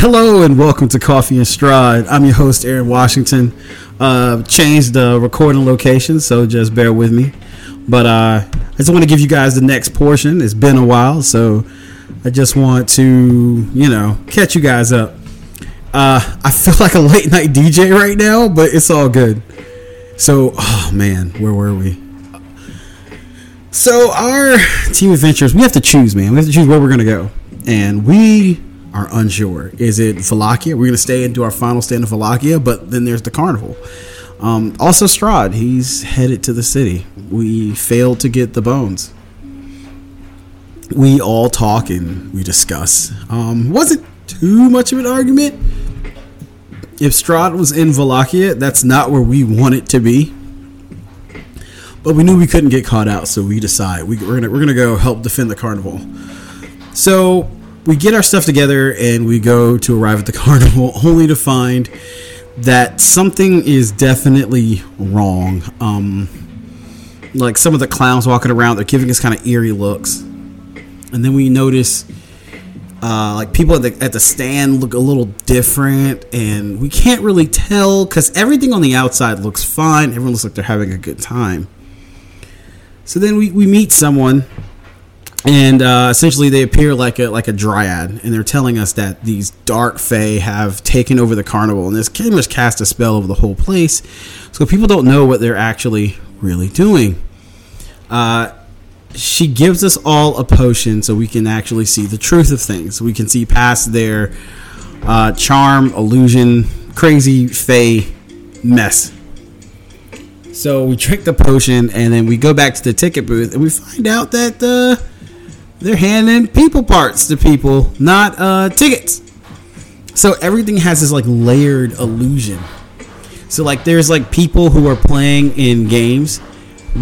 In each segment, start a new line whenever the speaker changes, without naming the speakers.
Hello and welcome to Coffee and Strahd. I'm your host, Aaron Washington. Uh, changed the recording location, so just bear with me. But uh, I just want to give you guys the next portion. It's been a while, so I just want to, you know, catch you guys up. Uh, I feel like a late night DJ right now, but it's all good. So, oh man, where were we? So, our team adventures, we have to choose, man. We have to choose where we're going to go. And we are unsure. Is it Valakia? We're going to stay and do our final stand of Valakia, but then there's the carnival. Um, also, Strahd, he's headed to the city. We failed to get the bones. We all talk and we discuss. Um, wasn't too much of an argument. If Strahd was in Valakia, that's not where we want it to be. But we knew we couldn't get caught out, so we decide we, we're gonna we're gonna go help defend the carnival. So we get our stuff together and we go to arrive at the carnival, only to find that something is definitely wrong. Um, like some of the clowns walking around, they're giving us kind of eerie looks, and then we notice uh, like people at the at the stand look a little different, and we can't really tell because everything on the outside looks fine. Everyone looks like they're having a good time. So then we, we meet someone and uh, essentially they appear like a like a dryad, and they're telling us that these dark fae have taken over the carnival, and this pretty much cast a spell over the whole place. So people don't know what they're actually really doing. Uh, she gives us all a potion so we can actually see the truth of things. We can see past their uh, charm, illusion, crazy fae mess. So we drink the potion, and then we go back to the ticket booth, and we find out that. Uh, they're handing people parts to people, not uh, tickets. So everything has this like layered illusion. So like there's like people who are playing in games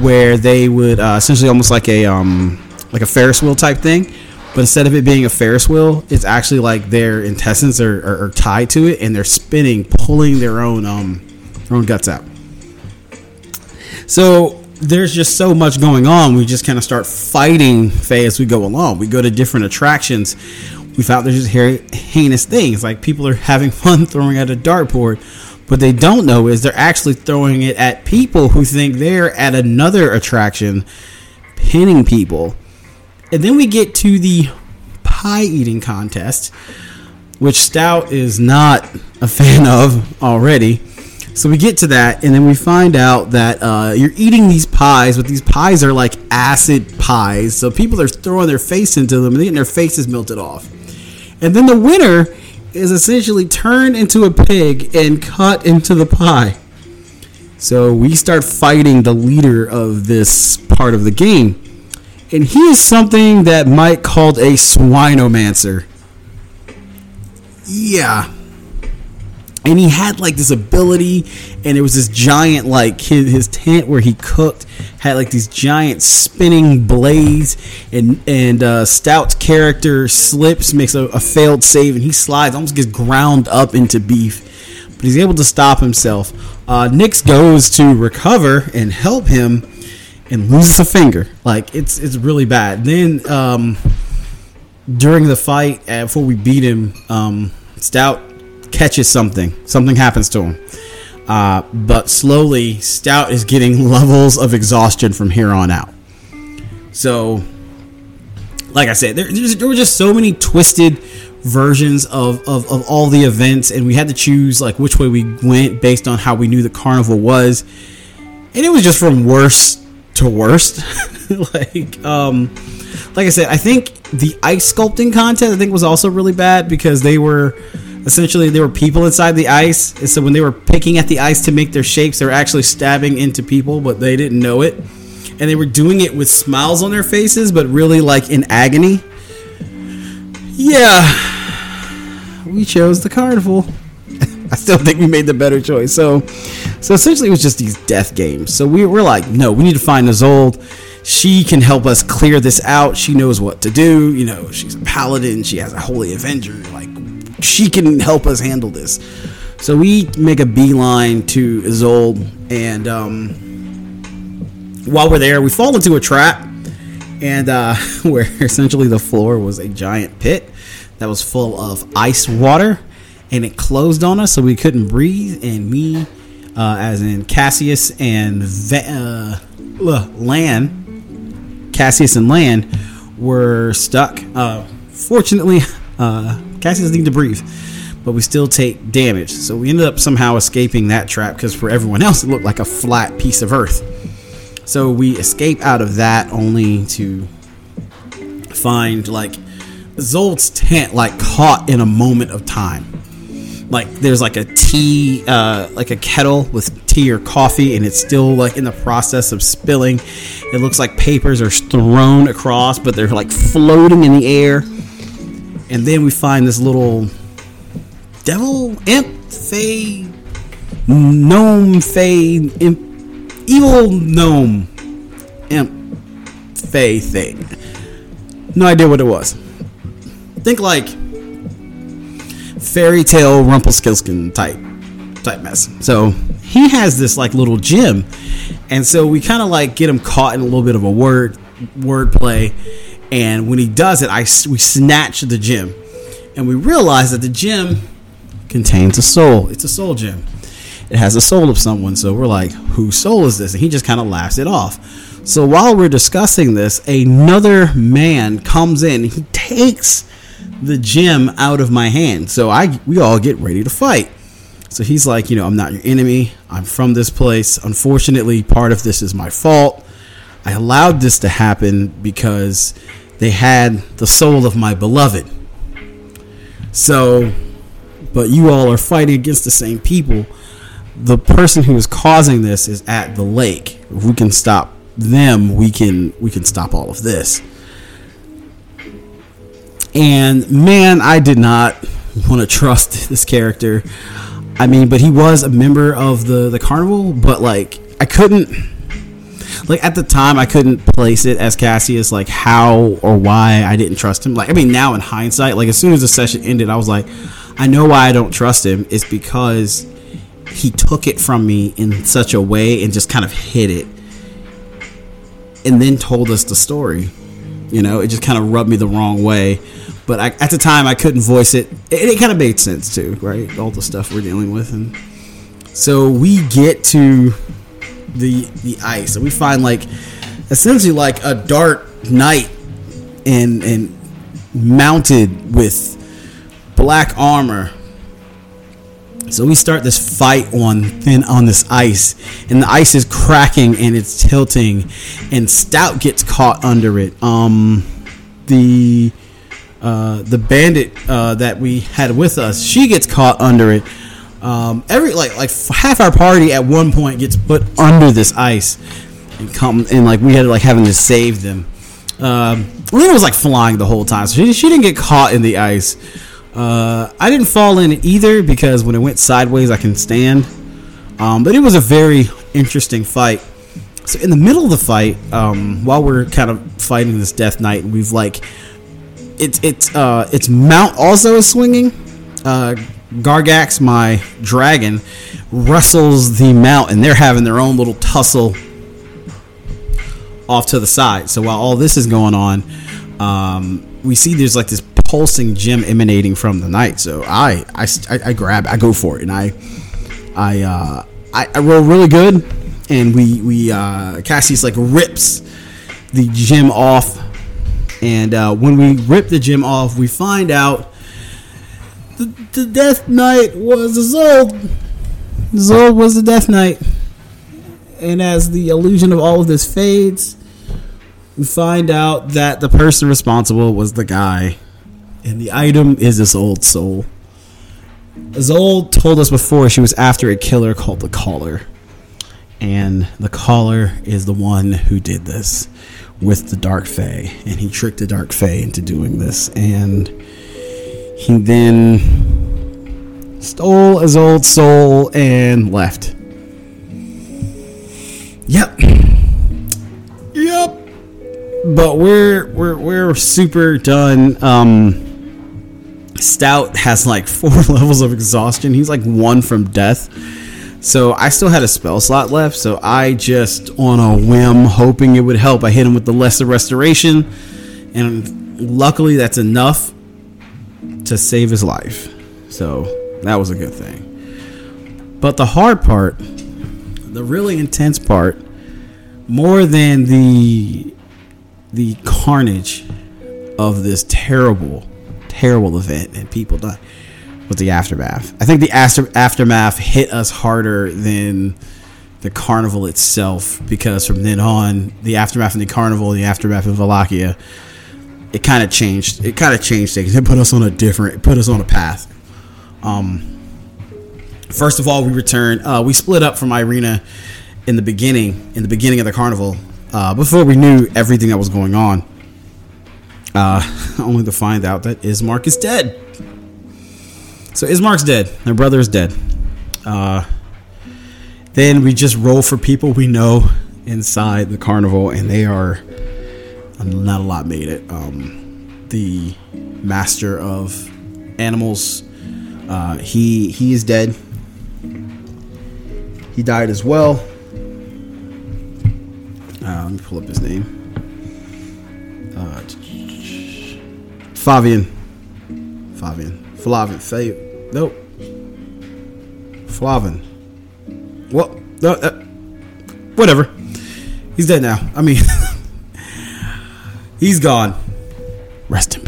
where they would uh, essentially almost like a um, like a Ferris wheel type thing, but instead of it being a Ferris wheel, it's actually like their intestines are, are, are tied to it and they're spinning, pulling their own um, their own guts out. So there's just so much going on. We just kind of start fighting Faye as we go along. We go to different attractions. We found there's just heinous things like people are having fun throwing at a dartboard. What they don't know is they're actually throwing it at people who think they're at another attraction, pinning people. And then we get to the pie eating contest, which Stout is not a fan of already. So we get to that, and then we find out that uh, you're eating these pies, but these pies are like acid pies. So people are throwing their face into them and getting their faces melted off. And then the winner is essentially turned into a pig and cut into the pie. So we start fighting the leader of this part of the game. And he is something that Mike called a swinomancer. Yeah, and he had like this ability and it was this giant like his, his tent where he cooked had like these giant spinning blades and and uh, stout's character slips makes a, a, failed save and he slides almost gets ground up into beef but he's able to stop himself. Uh, nix goes to recover and help him and loses a finger. Like it's it's really bad. Then um, during the fight uh, before we beat him um, stout catches something. Something happens to him. Uh, but slowly, Stout is getting levels of exhaustion from here on out. So, like I said, there, there were just so many twisted versions of, of, of all the events, and we had to choose like which way we went based on how we knew the carnival was, and it was just from worst to worst. like, um, like I said, I think the ice sculpting contest I think was also really bad because they were essentially there were people inside the ice and so when they were picking at the ice to make their shapes they were actually stabbing into people but they didn't know it and they were doing it with smiles on their faces but really like in agony yeah we chose the carnival i still think we made the better choice so so essentially it was just these death games so we were like no we need to find Isolde she can help us clear this out. She knows what to do. You know, she's a paladin. She has a holy avenger. Like, she can help us handle this. So we make a beeline to Isolde, and um, while we're there, we fall into a trap, and uh, where essentially the floor was a giant pit that was full of ice water, and it closed on us, so we couldn't breathe. And me, uh, as in Cassius and Va- uh, Lan, Cassius and Lan were stuck. Uh, fortunately, uh, Cassius needed to breathe, but we still take damage. So we ended up somehow escaping that trap because for everyone else, it looked like a flat piece of earth. So we escape out of that only to find like Isolde's tent like caught in a moment of time. Like there's like a tea, uh, like a kettle with tea or coffee, and it's still like in the process of spilling. It looks like papers are thrown across, but they're like floating in the air. And then we find this little devil, imp, fey, gnome, fey, imp, evil gnome, imp, fey thing. No idea what it was. Think like fairy tale Rumpelstiltskin type type mess. So he has this like little gem, and so we kind of like get him caught in a little bit of a word word play. And when he does it, I we snatch the gem, and we realize that the gem contains a soul. It's a soul gem. It has a soul of someone. So we're like, whose soul is this? And he just kind of laughs it off. So while we're discussing this, another man comes in. He takes the gem out of my hand. So I we all get ready to fight. So he's like, you know, I'm not your enemy. I'm from this place. Unfortunately, part of this is my fault. I allowed this to happen because they had the soul of my beloved. So, but you all are fighting against the same people. The person who is causing this is at the lake. If we can stop them, we can we can stop all of this. And man, I did not want to trust this character. I mean, but he was a member of the the carnival, but like I couldn't like at the time I couldn't place it as Cassius like how or why I didn't trust him. Like I mean now in hindsight, like as soon as the session ended, I was like I know why I don't trust him. It's because he took it from me in such a way and just kind of hid it and then told us the story. You know, it just kind of rubbed me the wrong way. But I, at the time, I couldn't voice it. It, it kind of made sense too, right? All the stuff we're dealing with, and so we get to the the ice, and we find like essentially like a dark knight and and mounted with black armor. So we start this fight on thin on this ice, and the ice is cracking and it's tilting, and Stout gets caught under it. Um, the uh, the bandit uh, that we had with us, she gets caught under it. Um, every like like half our party at one point gets put under this ice and come and like we had like having to save them. Um, Lena was like flying the whole time, so she, she didn't get caught in the ice. Uh, I didn't fall in either because when it went sideways, I can stand. Um, but it was a very interesting fight. So in the middle of the fight, um, while we're kind of fighting this Death Knight, we've like it's it's uh, its mount also is swinging. Uh, Gargax, my dragon, wrestles the mount, and they're having their own little tussle off to the side. So while all this is going on, um, we see there's like this pulsing gem emanating from the knight. So I, I, I, grab, I go for it, and I, I, uh, I, I roll really good, and we, we, uh, Cassius like rips the gem off, and uh, when we rip the gem off, we find out the Death Knight was Isolde. Isolde was the Death Knight, and as the illusion of all of this fades, we find out that the person responsible was the guy and the item is this old soul. Isolde told us before she was after a killer called the Caller. And the Caller is the one who did this with the Dark Fae. And he tricked the Dark Fae into doing this. And he then stole his old soul and left. Yep. Yep. But we're we're we're super done. Um Stout has like four levels of exhaustion. He's like one from death. So I still had a spell slot left. So I just, on a whim, hoping it would help, I hit him with the lesser restoration. And luckily, that's enough to save his life. So That was a good thing. But the hard part, the really intense part, more than the the carnage of this terrible, terrible event and people die was the aftermath. I think the after, aftermath hit us harder than the carnival itself because from then on, the aftermath of the carnival, the aftermath of Wallachia, it kind of changed. It kind of changed things. It put us on a different. It put us on a path. Um, first of all, we returned. Uh, we split up from Irina in the beginning. In the beginning of the carnival, uh, before we knew everything that was going on. Uh, only to find out that Ismark is dead. So Ismark's dead. My brother is dead. Uh, then we just roll for people we know inside the carnival, and they are not a lot made it. Um, the master of animals, uh, he he is dead. He died as well. Uh, let me pull up his name. Uh, Fabian. Fabian. Flavian. Fav- nope. Flavin. What? No, uh, whatever. He's dead now. I mean, he's gone. Rest in.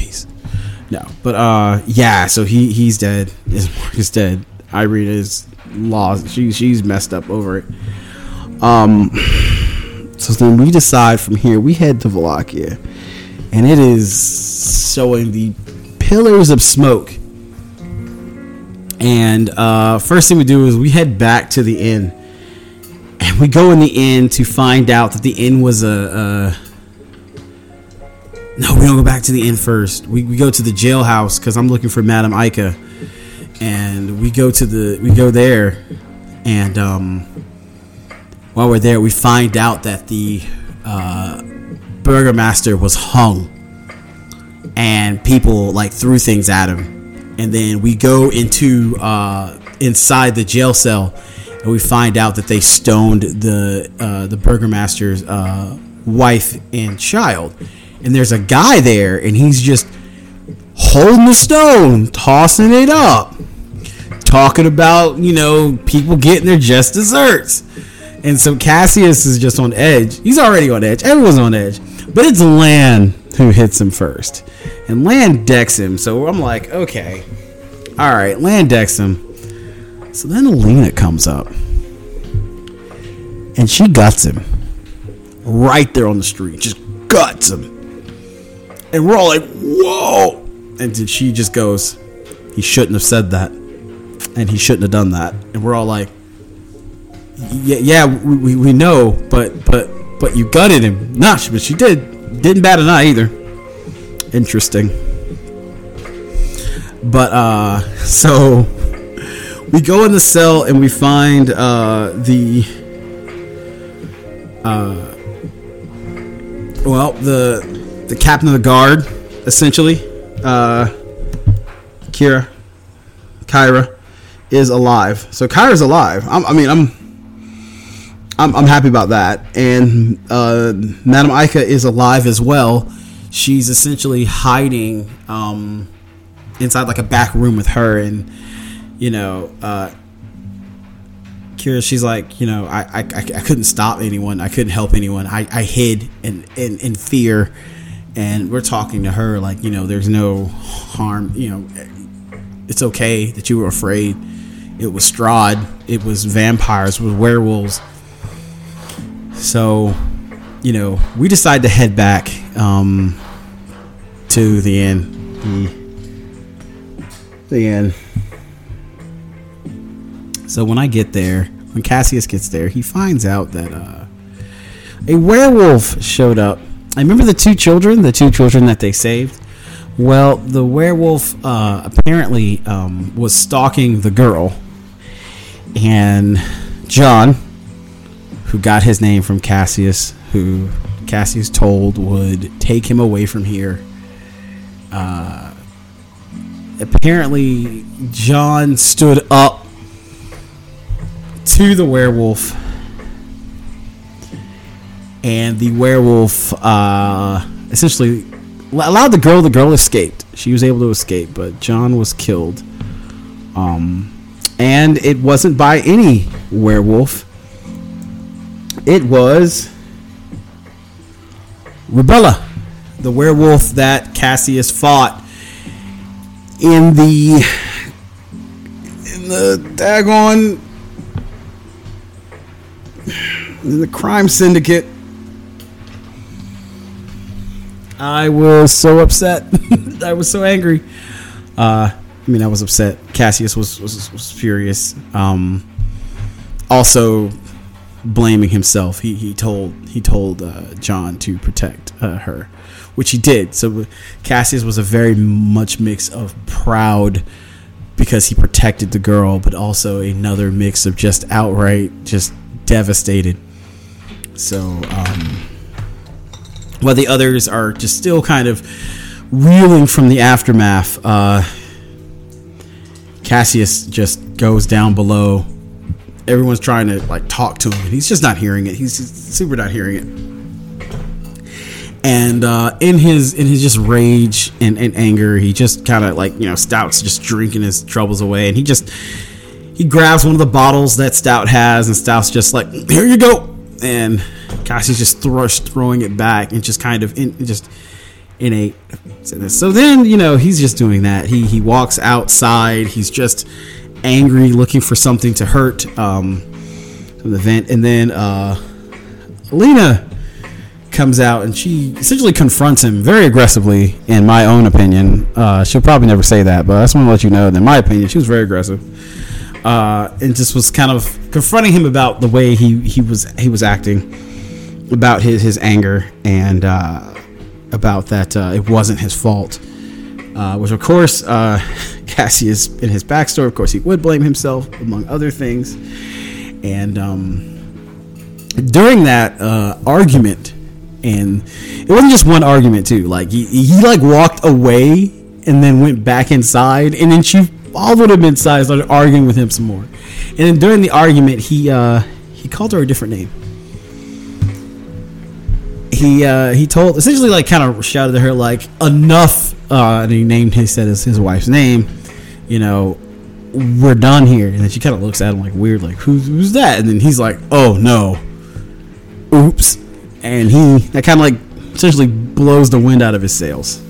No, but uh, yeah. So he he's dead. He's dead. Irina is lost. She she's messed up over it. Um. So then we decide from here we head to Wallachia, and it is showing the pillars of smoke. And uh, first thing we do is we head back to the inn, and we go in the inn to find out that the inn was a. a no, we don't go back to the inn first. We, we go to the jailhouse because I'm looking for Madam Ika, and we go to the we go there, and um, while we're there, we find out that the uh, burgomaster was hung, and people like threw things at him, and then we go into uh, inside the jail cell, and we find out that they stoned the uh, the burgomaster's uh, wife and child, and there's a guy there, and he's just holding the stone, tossing it up, talking about you know people getting their just desserts. And so Cassius is just on edge. He's already on edge. Everyone's on edge. But it's Lan who hits him first. And Lan decks him. So I'm like, okay. All right, Lan decks him. So then Alina comes up. And she guts him. Right there on the street. Just guts him. And we're all like, whoa. And she just goes, he shouldn't have said that. And he shouldn't have done that. And we're all like, yeah, yeah, we, we know, but but but you gutted him. Nah, but she did. Didn't bat an eye either. Interesting. But uh, so we go in the cell and we find uh the uh well the the captain of the guard essentially uh Kira Kyra is alive. So Kyra's alive. I'm, I mean, I'm I'm, I'm happy about that. And uh, Madam Ika is alive as well. She's essentially hiding um, inside like a back room with her, and you know, uh, Kira. She's like, you know, I, I, I couldn't stop anyone. I couldn't help anyone. I, I hid in, in in fear, and we're talking to her like, you know, there's no harm. You know, it's okay that you were afraid. It was Strahd. It was vampires. It was werewolves so, you know, we decide to head back um, to the inn. The, the inn. So when I get there, when Cassius gets there, he finds out that uh, a werewolf showed up. I remember the two children, the two children that they saved. Well, the werewolf uh, apparently um, was stalking the girl, and John, who got his name from Cassius, who Cassius told would take him away from here. Uh, apparently, John stood up to the werewolf, and the werewolf uh, essentially allowed the girl. The girl escaped. She was able to escape, but John was killed Um, and it wasn't by any werewolf. It was Rubella, the werewolf that Cassius fought in the in the daggone in the crime syndicate. I was so upset. I was so angry. Uh, I mean, I was upset. Cassius was was, was furious. Um, also, blaming himself. He he told he told uh, John to protect uh, her, which he did. So Cassius was a very much mix of proud because he protected the girl, but also another mix of just outright just devastated. So um, while the others are just still kind of reeling from the aftermath, uh, Cassius just goes down below. Everyone's trying to like talk to him. And he's just not hearing it. He's super not hearing it. And uh, in his in his just rage and, and anger he just kind of like you know stout's just drinking his troubles away. And he just he grabs one of the bottles that stout has and stout's just like here you go and Cassie's just throw, throwing it back and just kind of in just in a so then you know he's just doing that he he walks outside he's just angry, looking for something to hurt um, from the vent, and then uh, Lena comes out and she essentially confronts him very aggressively. In my own opinion, uh, she'll probably never say that, but I just want to let you know that in my opinion, she was very aggressive. Uh, and just was kind of confronting him about the way he, he was he was acting, about his his anger, and uh, about that uh, it wasn't his fault. Uh, which of course uh, Cassius in his backstory, of course, he would blame himself among other things. And um, during that uh, argument, and it wasn't just one argument too. Like he, he like walked away and then went back inside, and then she followed him inside, started arguing with him some more. And then during the argument, he uh, he called her a different name. He uh, he told essentially like kind of shouted at her like enough, uh, and he named he said his, his wife's name you know, we're done here. And then she kind of looks at him like weird, like who's who's that? And then he's like, oh no, oops. And he that kind of like essentially blows the wind out of his sails.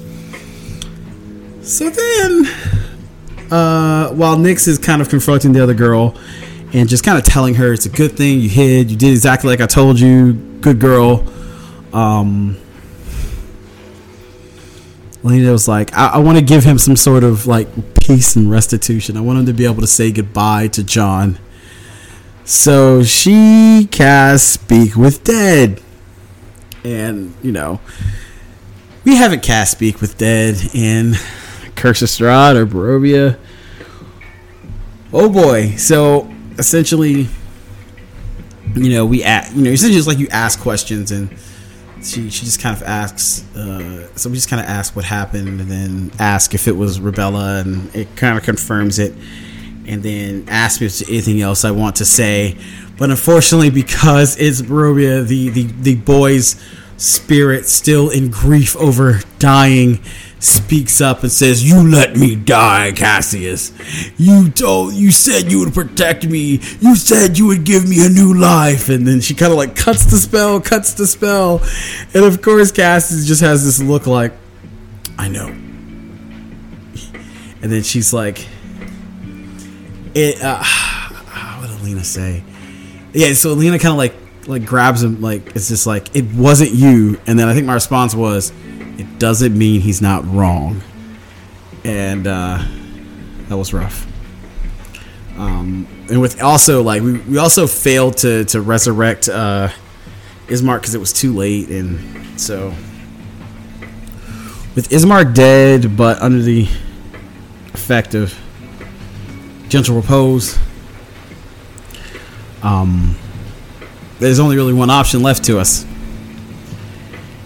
So then, uh, while Nix is kind of confronting the other girl and just kind of telling her it's a good thing you hid, you did exactly like I told you, good girl. Um, Lena was like, I, I want to give him some sort of like peace and restitution. I want him to be able to say goodbye to John. So she casts Speak with Dead. And, you know, we haven't cast Speak with Dead in Strahd or Barovia. Oh boy. So essentially, you know, we, at, you know, essentially it's like you ask questions and she she just kind of asks. Uh, so we just kind of ask what happened, and then ask if it was Rubella, and it kind of confirms it, and then ask me if there's anything else I want to say. But unfortunately, because it's Barovia, the the the boy's spirit still in grief over dying speaks up and says, "You let me die, Cassius. You told, you said you would protect me. You said you would give me a new life." And then she kind of like cuts the spell, cuts the spell, and of course Cassius just has this look like, "I know." And then she's like, "It." Uh, what did Alina say? Yeah, so Alina kind of like like grabs him, like it's just like it wasn't you. And then I think my response was it doesn't mean he's not wrong. And uh, that was rough. Um, and with also like we, we also failed to to resurrect uh, Ismark because it was too late, and so with Ismark dead but under the effect of gentle repose, um, there's only really one option left to us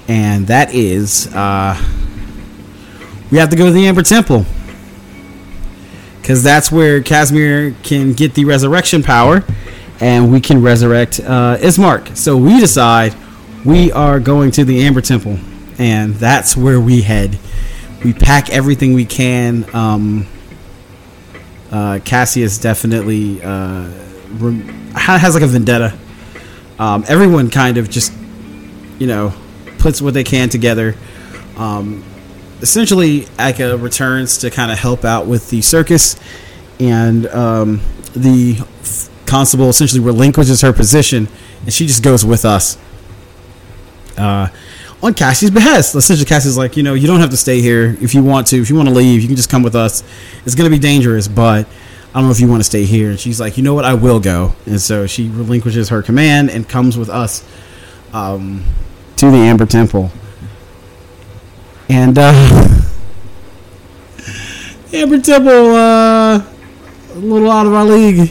and that is uh, we have to go to the Amber Temple because that's where Kasimir can get the resurrection power, and we can resurrect uh, Ismark. So we decide we are going to the Amber Temple, and that's where we head. We pack everything we can. Um, Uh, Cassius definitely uh, rem- has like a vendetta. Um, everyone kind of just, you know, puts what they can together. Um, essentially, Aka returns to kind of help out with the circus, and um, the constable essentially relinquishes her position, and she just goes with us. Uh, on Cassie's behest. Essentially, Cassie's like, you know, you don't have to stay here if you want to. If you want to leave, you can just come with us. It's going to be dangerous, but I don't know if you want to stay here. And she's like, you know what? I will go. And so she relinquishes her command and comes with us um, to the Amber Temple. And uh, Amber Temple, uh, a little out of our league.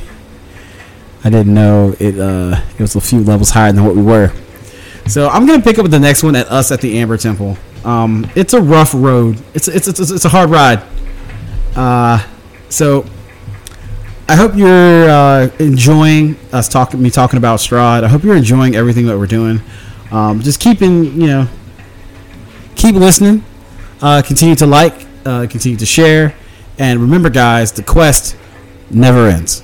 I didn't know it. Uh, it was a few levels higher than what we were. So I'm gonna pick up the next one at us at the Amber Temple. Um, it's a rough road. It's it's it's, it's a hard ride. Uh, so I hope you're uh, enjoying us talking me talking about Strahd. I hope you're enjoying everything that we're doing. Um, just keeping you know, keep listening. Uh, continue to like, uh, continue to share, and remember, guys, the quest never ends.